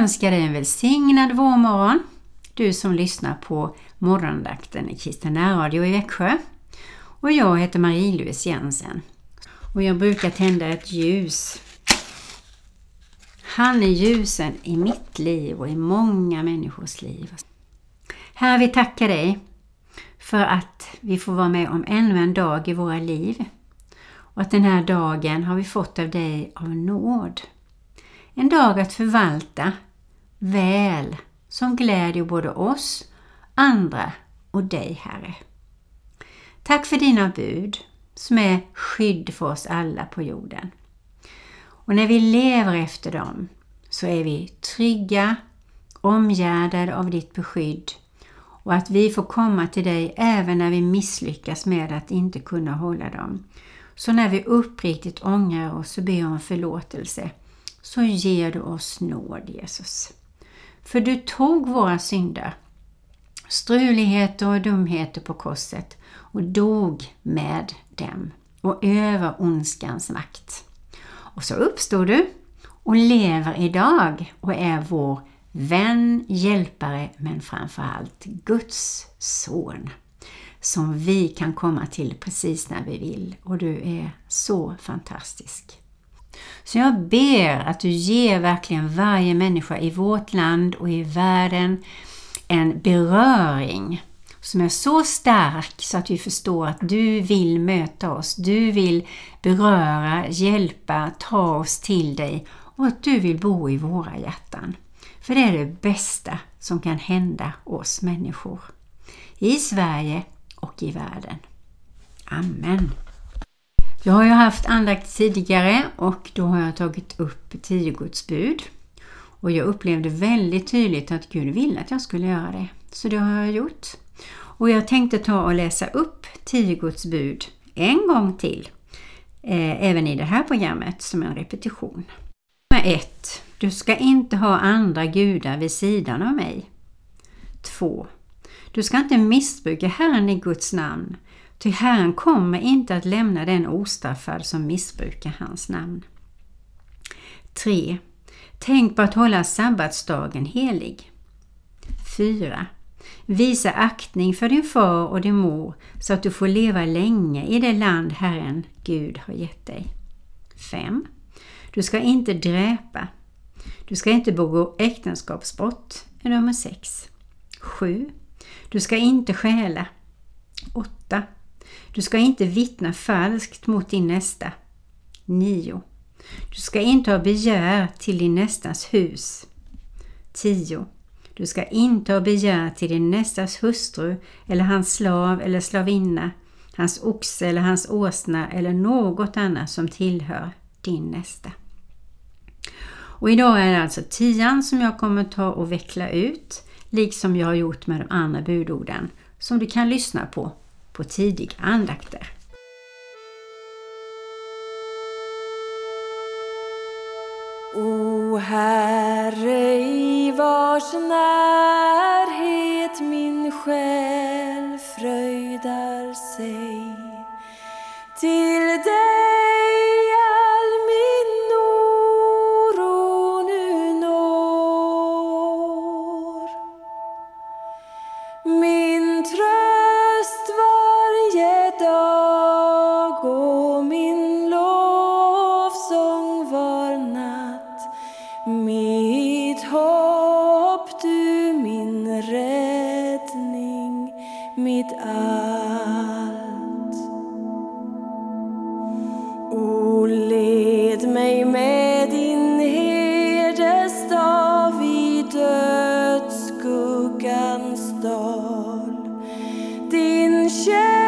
önskar dig en välsignad vårmorgon. Du som lyssnar på morgondakten i Kristen Radio i Växjö. Och jag heter Marie-Louise Jensen. Och jag brukar tända ett ljus. Han är ljusen i mitt liv och i många människors liv. Herre, vi tackar dig för att vi får vara med om ännu en dag i våra liv. Och att den här dagen har vi fått av dig av nåd. En dag att förvalta väl som glädjer både oss, andra och dig, Herre. Tack för dina bud som är skydd för oss alla på jorden. Och när vi lever efter dem så är vi trygga, omgärdade av ditt beskydd och att vi får komma till dig även när vi misslyckas med att inte kunna hålla dem. Så när vi uppriktigt ångrar oss och ber om förlåtelse så ger du oss nåd Jesus. För du tog våra synder, struligheter och dumheter på korset och dog med dem och över ondskans makt. Och så uppstod du och lever idag och är vår vän, hjälpare men framförallt Guds son som vi kan komma till precis när vi vill och du är så fantastisk. Så jag ber att du ger verkligen varje människa i vårt land och i världen en beröring som är så stark så att vi förstår att du vill möta oss, du vill beröra, hjälpa, ta oss till dig och att du vill bo i våra hjärtan. För det är det bästa som kan hända oss människor. I Sverige och i världen. Amen. Jag har ju haft andakt tidigare och då har jag tagit upp tio Guds bud. Och jag upplevde väldigt tydligt att Gud ville att jag skulle göra det. Så det har jag gjort. Och jag tänkte ta och läsa upp tio Guds bud en gång till. Eh, även i det här programmet som en repetition. Nummer 1. Du ska inte ha andra gudar vid sidan av mig. 2. Du ska inte missbruka Herren i Guds namn, ty Herren kommer inte att lämna den ostraffad som missbrukar hans namn. 3. Tänk på att hålla sabbatsdagen helig. 4. Visa aktning för din far och din mor så att du får leva länge i det land Herren Gud har gett dig. 5. Du ska inte dräpa. Du ska inte begå äktenskapsbrott nummer 6. 7. Du ska inte stjäla. 8. Du ska inte vittna falskt mot din nästa. 9. Du ska inte ha begär till din nästas hus. 10. Du ska inte ha begär till din nästas hustru eller hans slav eller slavinna, hans oxe eller hans åsna eller något annat som tillhör din nästa. Och idag är det alltså tian som jag kommer ta och veckla ut, liksom jag har gjort med de andra budorden, som du kan lyssna på på tidiga andakter. O Herre, i vars närhet min själ fröjdar sig Din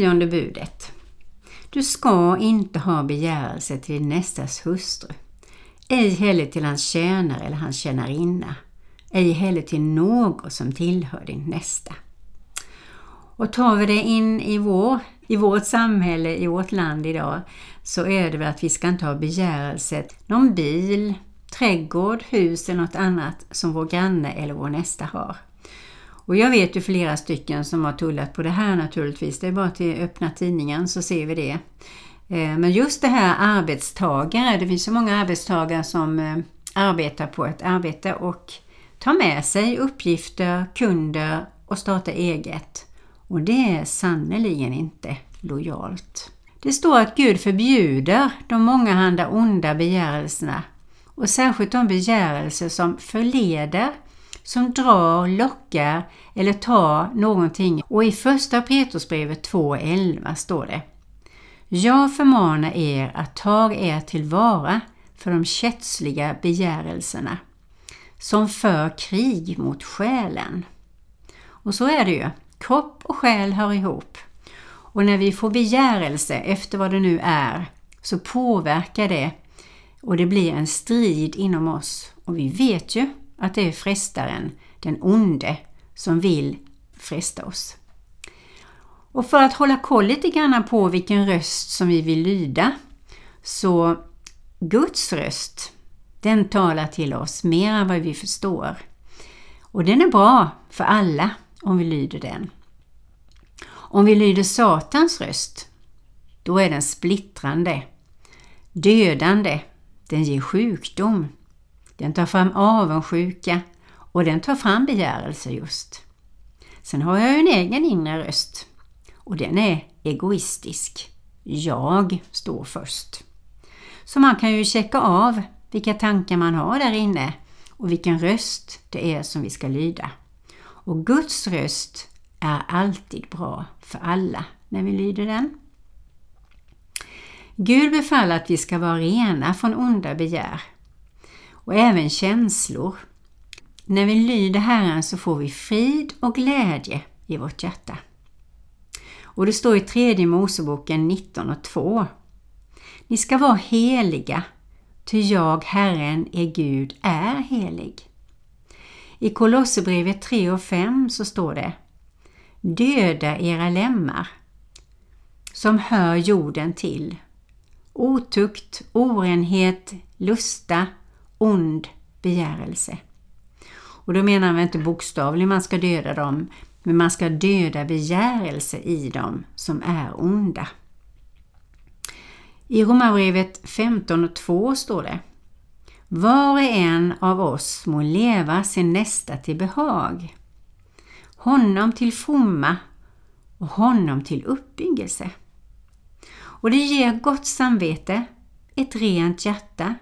tionde budet. Du ska inte ha begärelse till din nästas hustru, ej heller till hans tjänare eller hans tjänarinna, ej heller till någon som tillhör din nästa. Och tar vi det in i, vår, i vårt samhälle, i vårt land idag, så är det väl att vi ska inte ha begärelse till någon bil, trädgård, hus eller något annat som vår granne eller vår nästa har. Och jag vet ju flera stycken som har tullat på det här naturligtvis. Det är bara att öppna tidningen så ser vi det. Eh, men just det här arbetstagare, det finns så många arbetstagare som eh, arbetar på ett arbete och tar med sig uppgifter, kunder och startar eget. Och det är sannerligen inte lojalt. Det står att Gud förbjuder de mångahanda onda begärelserna och särskilt de begärelser som förleder, som drar, lockar eller tar någonting. Och i första Petrusbrevet 2.11 står det Jag förmanar er att ta er tillvara för de kättsliga begärelserna som för krig mot själen. Och så är det ju. Kropp och själ hör ihop. Och när vi får begärelse efter vad det nu är så påverkar det och det blir en strid inom oss. Och vi vet ju att det är frestaren, den onde, som vill fresta oss. Och för att hålla koll lite grann på vilken röst som vi vill lyda så Guds röst, den talar till oss mer än vad vi förstår. Och den är bra för alla om vi lyder den. Om vi lyder Satans röst, då är den splittrande, dödande, den ger sjukdom, den tar fram avundsjuka och den tar fram begärelse just. Sen har jag en egen inre röst och den är egoistisk. Jag står först. Så man kan ju checka av vilka tankar man har där inne och vilken röst det är som vi ska lyda. Och Guds röst är alltid bra för alla när vi lyder den. Gud befaller att vi ska vara rena från onda begär och även känslor. När vi lyder Herren så får vi frid och glädje i vårt hjärta. Och det står i tredje Moseboken 19 och 2. Ni ska vara heliga, ty jag, Herren, er Gud, är helig. I Kolosserbrevet 3 och 5 så står det Döda era lemmar som hör jorden till. Otukt, orenhet, lusta, ond begärelse. Och då menar vi inte bokstavligen man ska döda dem, men man ska döda begärelse i dem som är onda. I Romarbrevet 15 och 2 står det Var och en av oss må leva sin nästa till behag, honom till fromma och honom till uppbyggelse. Och det ger gott samvete, ett rent hjärta.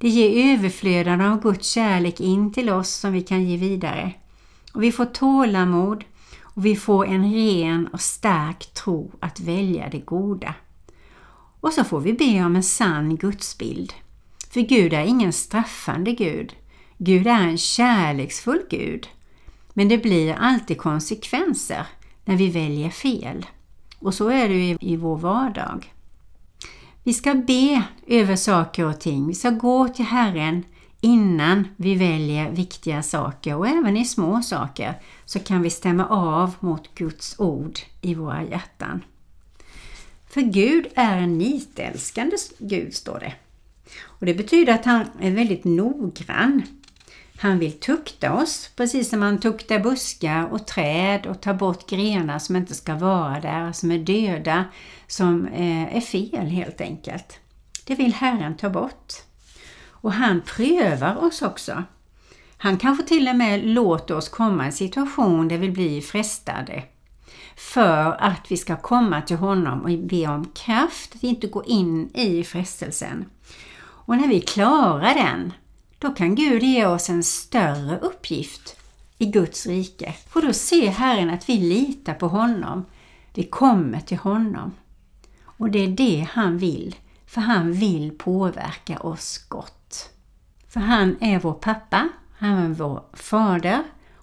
Det ger överflödande av Guds kärlek in till oss som vi kan ge vidare. Och vi får tålamod och vi får en ren och stark tro att välja det goda. Och så får vi be om en sann gudsbild. För Gud är ingen straffande Gud. Gud är en kärleksfull Gud. Men det blir alltid konsekvenser när vi väljer fel. Och så är det ju i vår vardag. Vi ska be över saker och ting. Vi ska gå till Herren innan vi väljer viktiga saker och även i små saker så kan vi stämma av mot Guds ord i våra hjärtan. För Gud är en nitälskande Gud, står det. Och Det betyder att han är väldigt noggrann han vill tukta oss, precis som han tuktar buskar och träd och tar bort grenar som inte ska vara där, som är döda, som eh, är fel helt enkelt. Det vill Herren ta bort. Och han prövar oss också. Han kanske till och med låter oss komma i en situation där vi blir frestade för att vi ska komma till honom och be om kraft att inte gå in i frestelsen. Och när vi klarar den, då kan Gud ge oss en större uppgift i Guds rike. För då ser Herren att vi litar på honom. Vi kommer till honom. Och det är det han vill, för han vill påverka oss gott. För han är vår pappa, han är vår fader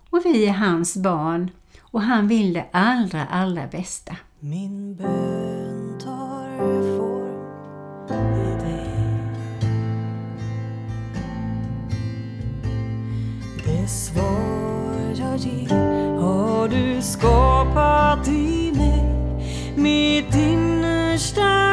och vi är hans barn och han vill det allra, allra bästa. Min bön tar Det svar jag ger. Har du skapat i mig Mitt innersta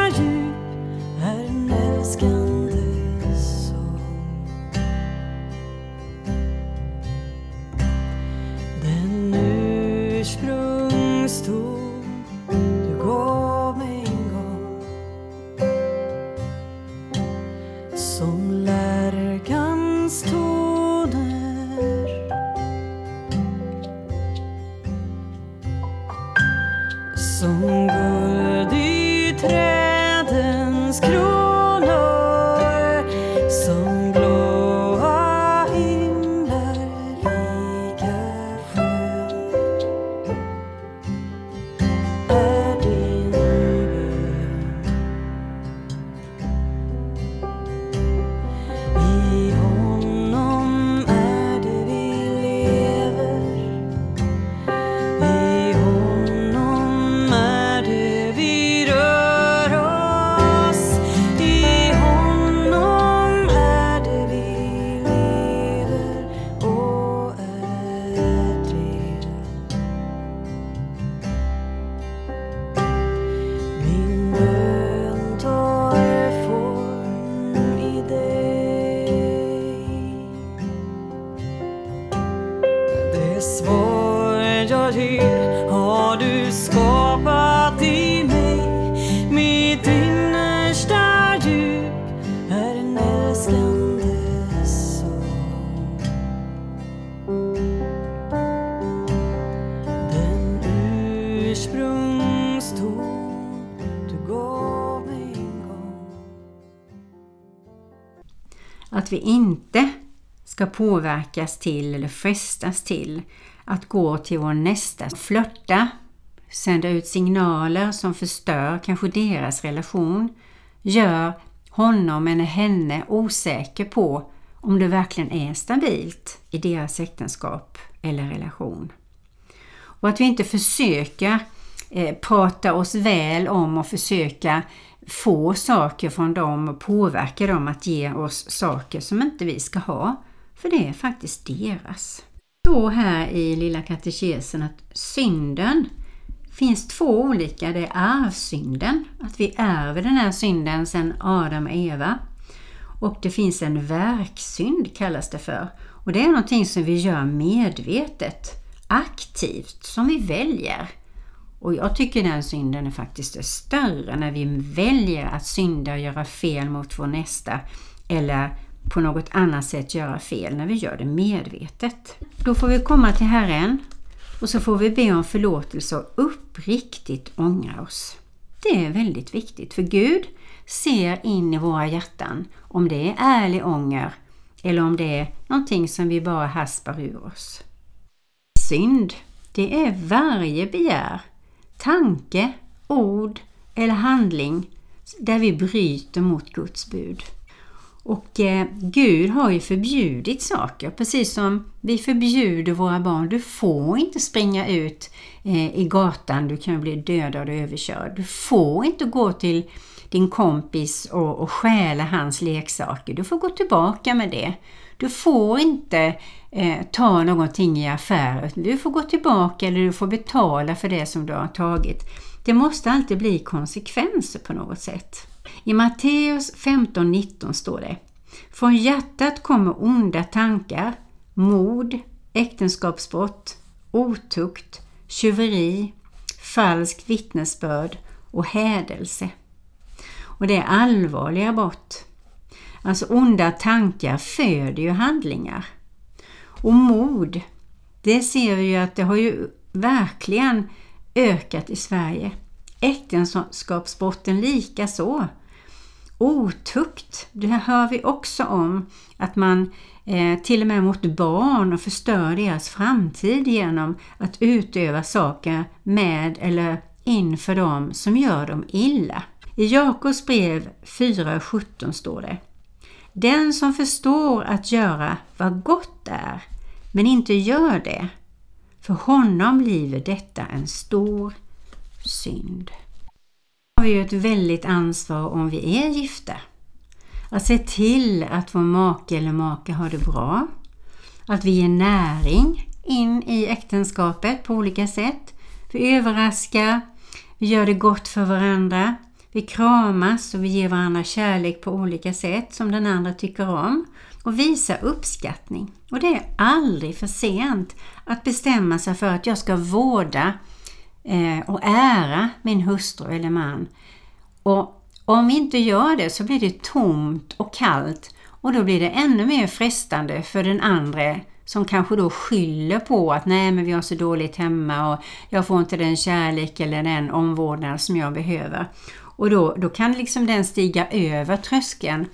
påverkas till eller frestas till att gå till vår nästa, flörta, sända ut signaler som förstör kanske deras relation, gör honom eller henne osäker på om det verkligen är stabilt i deras äktenskap eller relation. Och att vi inte försöker eh, prata oss väl om och försöka få saker från dem och påverka dem att ge oss saker som inte vi ska ha. För det är faktiskt deras. Då här i Lilla katekesen att synden finns två olika. Det är arvsynden, att vi ärver den här synden sedan Adam och Eva. Och det finns en verksynd kallas det för. Och det är någonting som vi gör medvetet, aktivt, som vi väljer. Och jag tycker den synden är faktiskt är större när vi väljer att synda och göra fel mot vår nästa eller på något annat sätt göra fel när vi gör det medvetet. Då får vi komma till Herren och så får vi be om förlåtelse och uppriktigt ångra oss. Det är väldigt viktigt för Gud ser in i våra hjärtan om det är ärlig ånger eller om det är någonting som vi bara haspar ur oss. Synd, det är varje begär, tanke, ord eller handling där vi bryter mot Guds bud. Och eh, Gud har ju förbjudit saker, precis som vi förbjuder våra barn. Du får inte springa ut eh, i gatan, du kan bli dödad och överkörd. Du får inte gå till din kompis och, och stjäla hans leksaker. Du får gå tillbaka med det. Du får inte eh, ta någonting i affärer. Du får gå tillbaka eller du får betala för det som du har tagit. Det måste alltid bli konsekvenser på något sätt. I Matteus 15.19 står det Från hjärtat kommer onda tankar, mord, äktenskapsbrott, otukt, tjuveri, falskt vittnesbörd och hädelse. Och det är allvarliga brott. Alltså onda tankar föder ju handlingar. Och mord, det ser vi ju att det har ju verkligen ökat i Sverige. Äktenskapsbrotten likaså. Otukt, det hör vi också om att man eh, till och med mot barn och förstör deras framtid genom att utöva saker med eller inför dem som gör dem illa. I Jakobs brev 4.17 står det Den som förstår att göra vad gott är, men inte gör det, för honom blir detta en stor synd. Har vi ju ett väldigt ansvar om vi är gifta. Att se till att vår make eller maka har det bra. Att vi ger näring in i äktenskapet på olika sätt. Vi överraskar, vi gör det gott för varandra. Vi kramas och vi ger varandra kärlek på olika sätt som den andra tycker om och visar uppskattning. Och det är aldrig för sent att bestämma sig för att jag ska vårda Eh, och ära min hustru eller man. Och om vi inte gör det så blir det tomt och kallt och då blir det ännu mer frestande för den andra som kanske då skyller på att nej men vi har så dåligt hemma och jag får inte den kärlek eller den omvårdnad som jag behöver. Och då, då kan liksom den stiga över tröskeln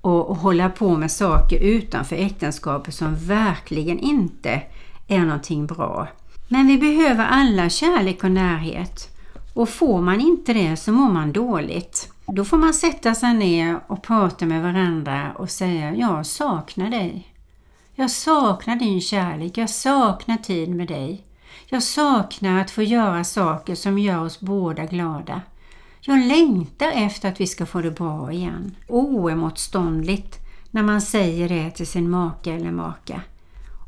och, och hålla på med saker utanför äktenskapet som verkligen inte är någonting bra. Men vi behöver alla kärlek och närhet. Och får man inte det så mår man dåligt. Då får man sätta sig ner och prata med varandra och säga jag saknar dig. Jag saknar din kärlek, jag saknar tid med dig. Jag saknar att få göra saker som gör oss båda glada. Jag längtar efter att vi ska få det bra igen. Oemotståndligt när man säger det till sin make eller maka.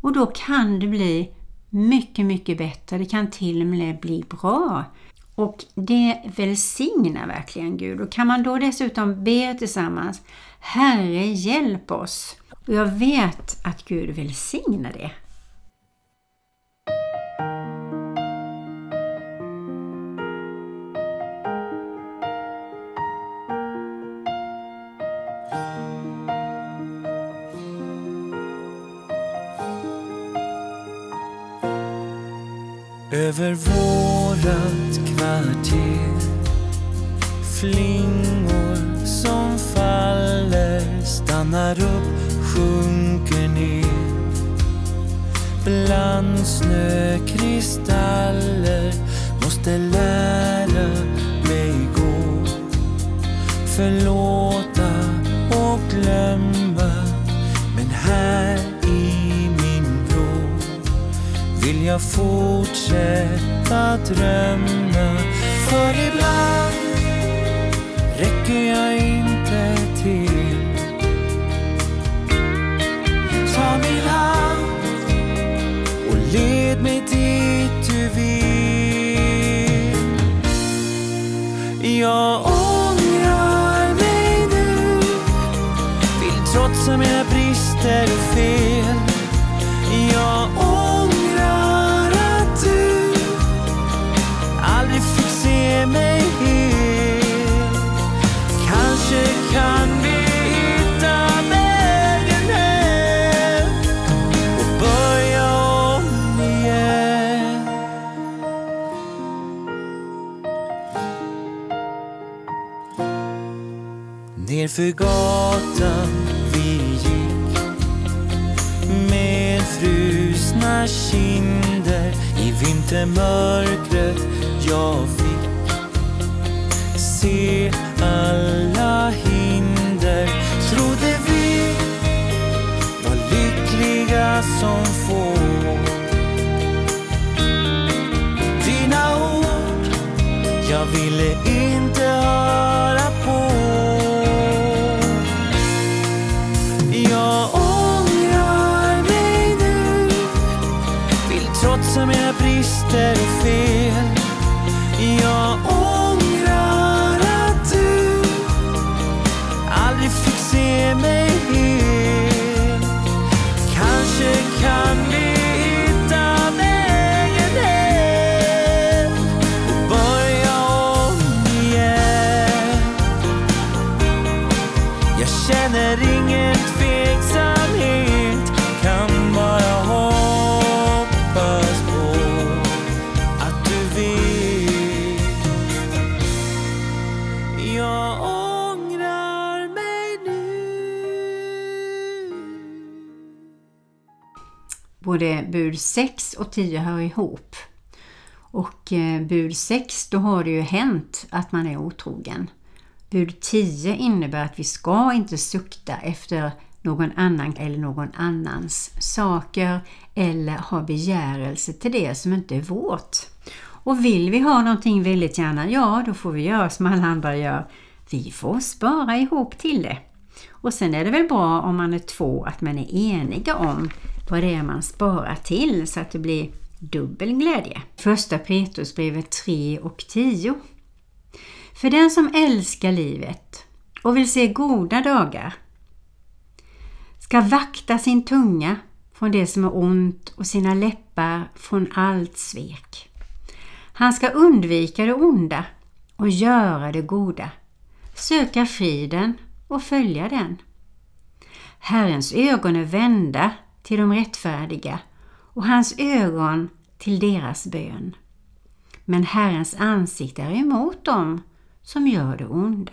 Och då kan det bli mycket, mycket bättre. Det kan till och med bli bra. Och det välsignar verkligen Gud. Och kan man då dessutom be tillsammans Herre hjälp oss. Och jag vet att Gud välsignar det. Över vårat kvarter. Flingor som faller stannar upp, sjunker ner. Bland snökristaller måste lära mig gå. Förlåt. Jag fortsätta drömma. För ibland räcker jag inte till. Ta min hand och led mig dit du vill. Jag ångrar mig nu. Vill trotsa mina brister och fel. Jag ångrar mig hel Kanske kan vi hitta vägen hem och börja om igen. Nerför gatan vi gick med frusna kinder i vintermörkret. Jag se alla hinder. Trodde vi var lyckliga som få. Dina ord jag ville inte 6 och 10 hör ihop. Och eh, bud 6, då har det ju hänt att man är otrogen. Bud 10 innebär att vi ska inte sukta efter någon annan eller någon annans saker eller ha begärelse till det som inte är vårt. Och vill vi ha någonting väldigt gärna, ja då får vi göra som alla andra gör. Vi får spara ihop till det. Och sen är det väl bra om man är två att man är eniga om vad det är man sparar till så att det blir dubbel glädje. Första Petrusbrevet 3 och 10. För den som älskar livet och vill se goda dagar ska vakta sin tunga från det som är ont och sina läppar från allt svek. Han ska undvika det onda och göra det goda, söka friden och följa den. Herrens ögon är vända till de rättfärdiga och hans ögon till deras bön. Men Herrens ansikte är emot dem som gör det onda.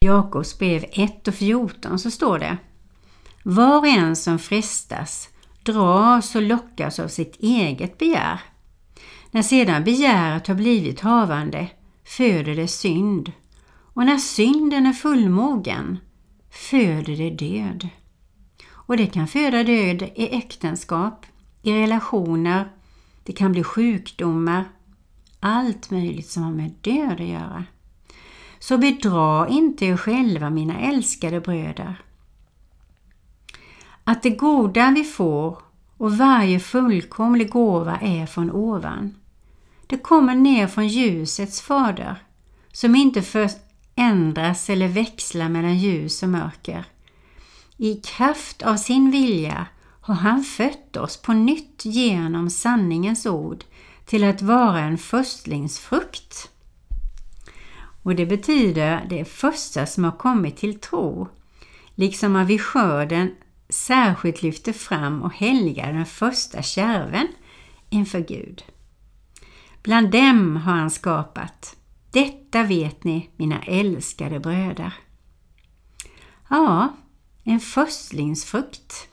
I Jakobs brev 1 och 14 så står det Var och en som frestas dras och lockas av sitt eget begär. När sedan begäret har blivit havande föder det synd och när synden är fullmogen föder det död. Och det kan föda död i äktenskap, i relationer, det kan bli sjukdomar, allt möjligt som har med död att göra. Så bedra inte er själva mina älskade bröder. Att det goda vi får och varje fullkomlig gåva är från ovan. Det kommer ner från ljusets fader, som inte förändras eller växlar mellan ljus och mörker. I kraft av sin vilja har han fött oss på nytt genom sanningens ord till att vara en förstlingsfrukt. Och det betyder det första som har kommit till tro, liksom att vi skörden särskilt lyfter fram och helgar den första kärven inför Gud. Bland dem har han skapat. Detta vet ni, mina älskade bröder. Ja, en förstlingsfrukt.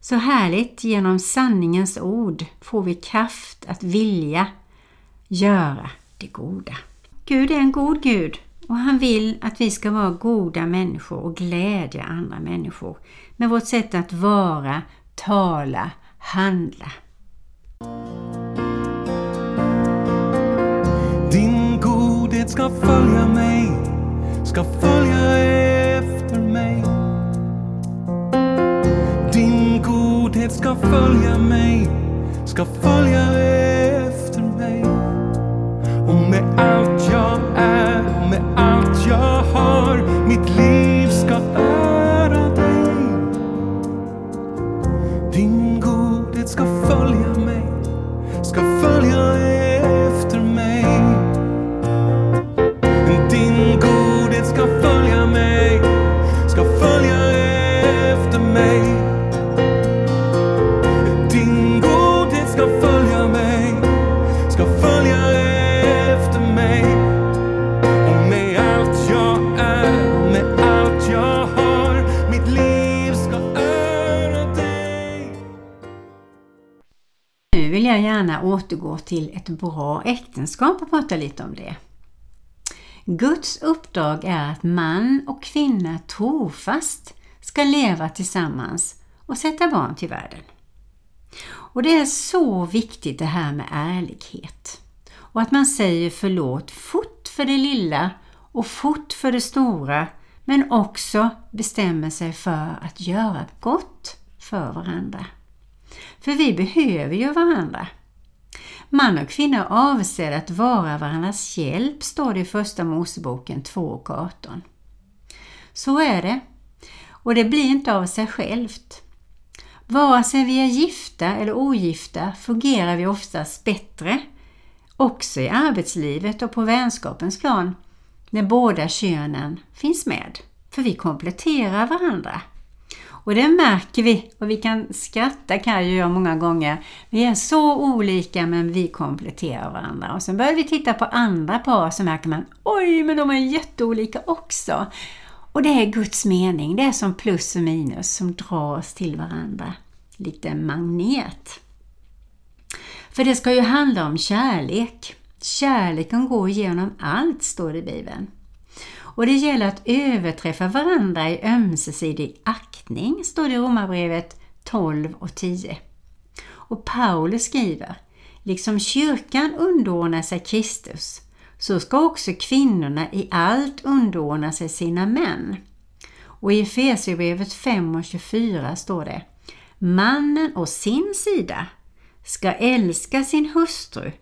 Så härligt, genom sanningens ord får vi kraft att vilja göra det goda. Gud är en god Gud och han vill att vi ska vara goda människor och glädja andra människor med vårt sätt att vara, tala, handla. Din godhet ska följa mig, ska följa efter mig. Godhet ska följa mig, ska följa efter mig. Och med allt jag är, och med allt jag har, mitt liv gärna återgå till ett bra äktenskap och prata lite om det. Guds uppdrag är att man och kvinna trofast ska leva tillsammans och sätta barn till världen. Och det är så viktigt det här med ärlighet. Och att man säger förlåt fort för det lilla och fort för det stora men också bestämmer sig för att göra gott för varandra. För vi behöver ju varandra. Man och kvinna är avsedda att vara varandras hjälp, står det i Första Moseboken 2 och 18. Så är det. Och det blir inte av sig självt. Vare sig vi är gifta eller ogifta fungerar vi oftast bättre, också i arbetslivet och på vänskapens plan, när båda könen finns med. För vi kompletterar varandra. Och det märker vi och vi kan skratta kan jag göra många gånger. Vi är så olika men vi kompletterar varandra. Och sen börjar vi titta på andra par så märker man oj men de är jätteolika också. Och det är Guds mening, det är som plus och minus som drar oss till varandra. Lite magnet. För det ska ju handla om kärlek. Kärleken går igenom allt, står det i Bibeln. Och det gäller att överträffa varandra i ömsesidig aktning, står det i Romarbrevet 12 och 10. Och Paulus skriver, liksom kyrkan underordnar sig Kristus, så ska också kvinnorna i allt underordna sig sina män. Och i Efesierbrevet 5 och 24 står det Mannen å sin sida ska älska sin hustru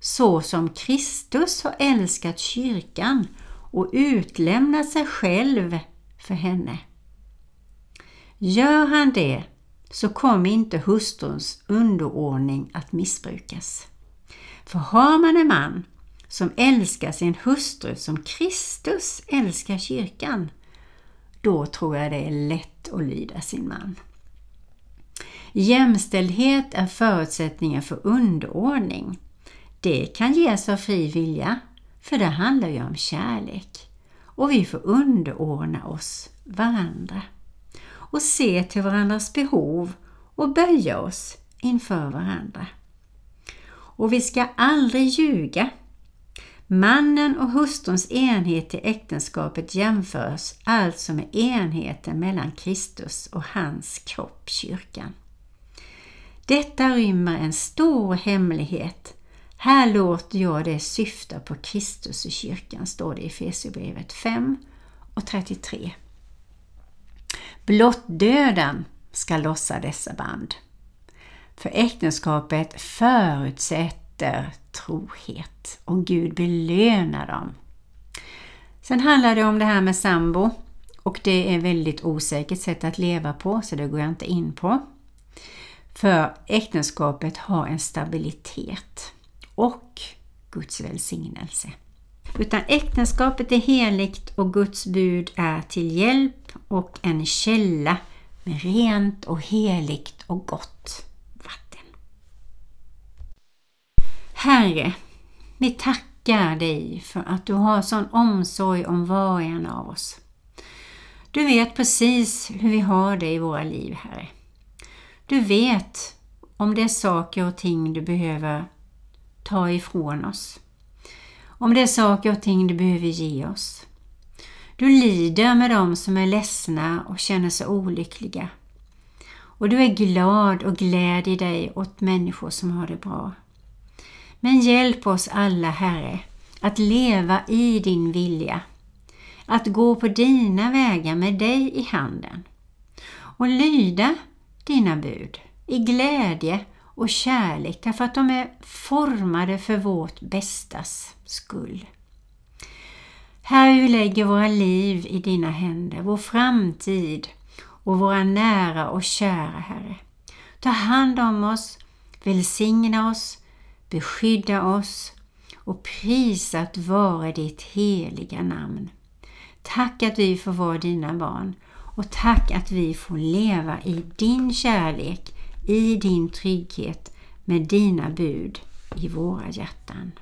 så som Kristus har älskat kyrkan och utlämnat sig själv för henne. Gör han det så kommer inte hustruns underordning att missbrukas. För har man en man som älskar sin hustru som Kristus älskar kyrkan, då tror jag det är lätt att lyda sin man. Jämställdhet är förutsättningen för underordning. Det kan ges av fri vilja, för det handlar ju om kärlek. Och vi får underordna oss varandra och se till varandras behov och böja oss inför varandra. Och vi ska aldrig ljuga. Mannen och hustruns enhet i äktenskapet jämförs alltså med enheten mellan Kristus och hans kropp, kyrkan. Detta rymmer en stor hemlighet. Här låter jag det syfta på Kristus och kyrkan, står det i Efesierbrevet 5 och 33. Blott döden ska lossa dessa band. För äktenskapet förutsätter trohet och Gud belönar dem. Sen handlar det om det här med sambo och det är ett väldigt osäkert sätt att leva på så det går jag inte in på. För äktenskapet har en stabilitet och Guds välsignelse. Utan äktenskapet är heligt och Guds bud är till hjälp och en källa med rent och heligt och gott vatten. Herre, vi tackar dig för att du har sån omsorg om var och en av oss. Du vet precis hur vi har det i våra liv, Herre. Du vet om det är saker och ting du behöver ta ifrån oss. Om det är saker och ting du behöver ge oss. Du lider med dem som är ledsna och känner sig olyckliga. Och du är glad och gläder dig åt människor som har det bra. Men hjälp oss alla, Herre, att leva i din vilja. Att gå på dina vägar med dig i handen. Och lyda dina bud i glädje och kärlek därför att de är formade för vårt bästas skull. Herre, vi lägger våra liv i dina händer, vår framtid och våra nära och kära Herre. Ta hand om oss, välsigna oss, beskydda oss och prisat vare ditt heliga namn. Tack att vi får vara dina barn och tack att vi får leva i din kärlek, i din trygghet med dina bud i våra hjärtan.